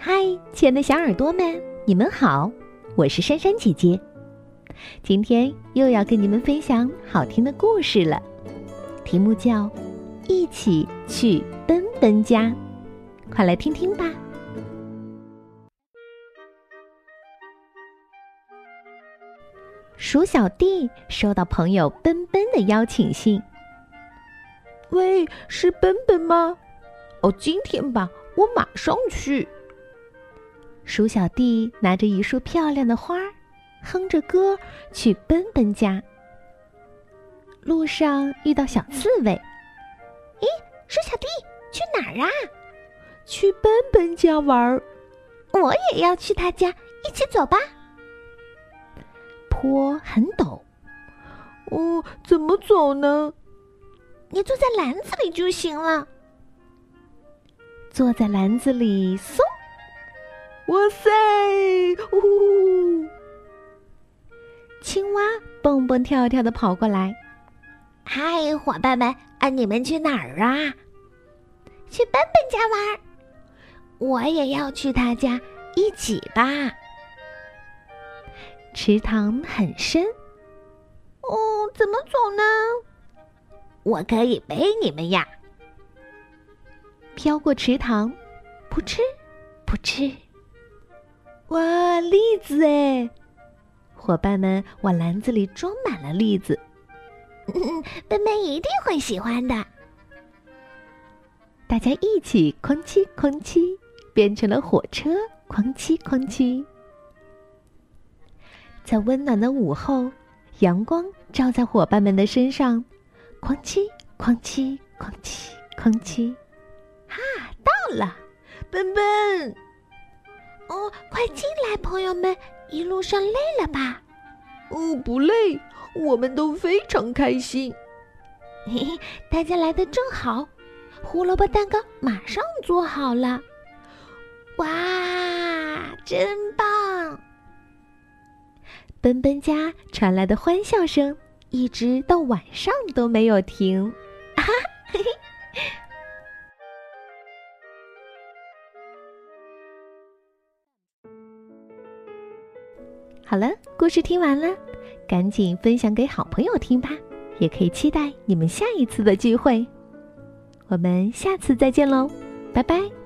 嗨，亲爱的小耳朵们，你们好，我是珊珊姐姐。今天又要跟你们分享好听的故事了，题目叫《一起去奔奔家》，快来听听吧。鼠小弟收到朋友奔奔的邀请信。喂，是奔奔吗？哦，今天吧，我马上去。鼠小弟拿着一束漂亮的花，哼着歌去奔奔家。路上遇到小刺猬，咦，鼠小弟去哪儿啊？去奔奔家玩儿。我也要去他家，一起走吧。坡很陡，哦，怎么走呢？你坐在篮子里就行了。坐在篮子里，嗖！哇塞！呜！青蛙蹦蹦跳跳的跑过来。嗨，伙伴们，啊，你们去哪儿啊？去笨笨家玩。我也要去他家，一起吧。池塘很深。哦，怎么走呢？我可以背你们呀！飘过池塘，扑哧扑哧，哇，栗子哎！伙伴们往篮子里装满了栗子，嗯笨笨一定会喜欢的。大家一起哐叽哐叽，变成了火车，哐叽哐叽。在温暖的午后，阳光照在伙伴们的身上。哐叽哐叽哐叽哐叽，哈，到了，奔奔！哦，快进来，朋友们，一路上累了吧？哦，不累，我们都非常开心。嘿嘿，大家来的正好，胡萝卜蛋糕马上做好了。哇，真棒！奔奔家传来的欢笑声。一直到晚上都没有停，啊！嘿好了，故事听完了，赶紧分享给好朋友听吧，也可以期待你们下一次的聚会。我们下次再见喽，拜拜。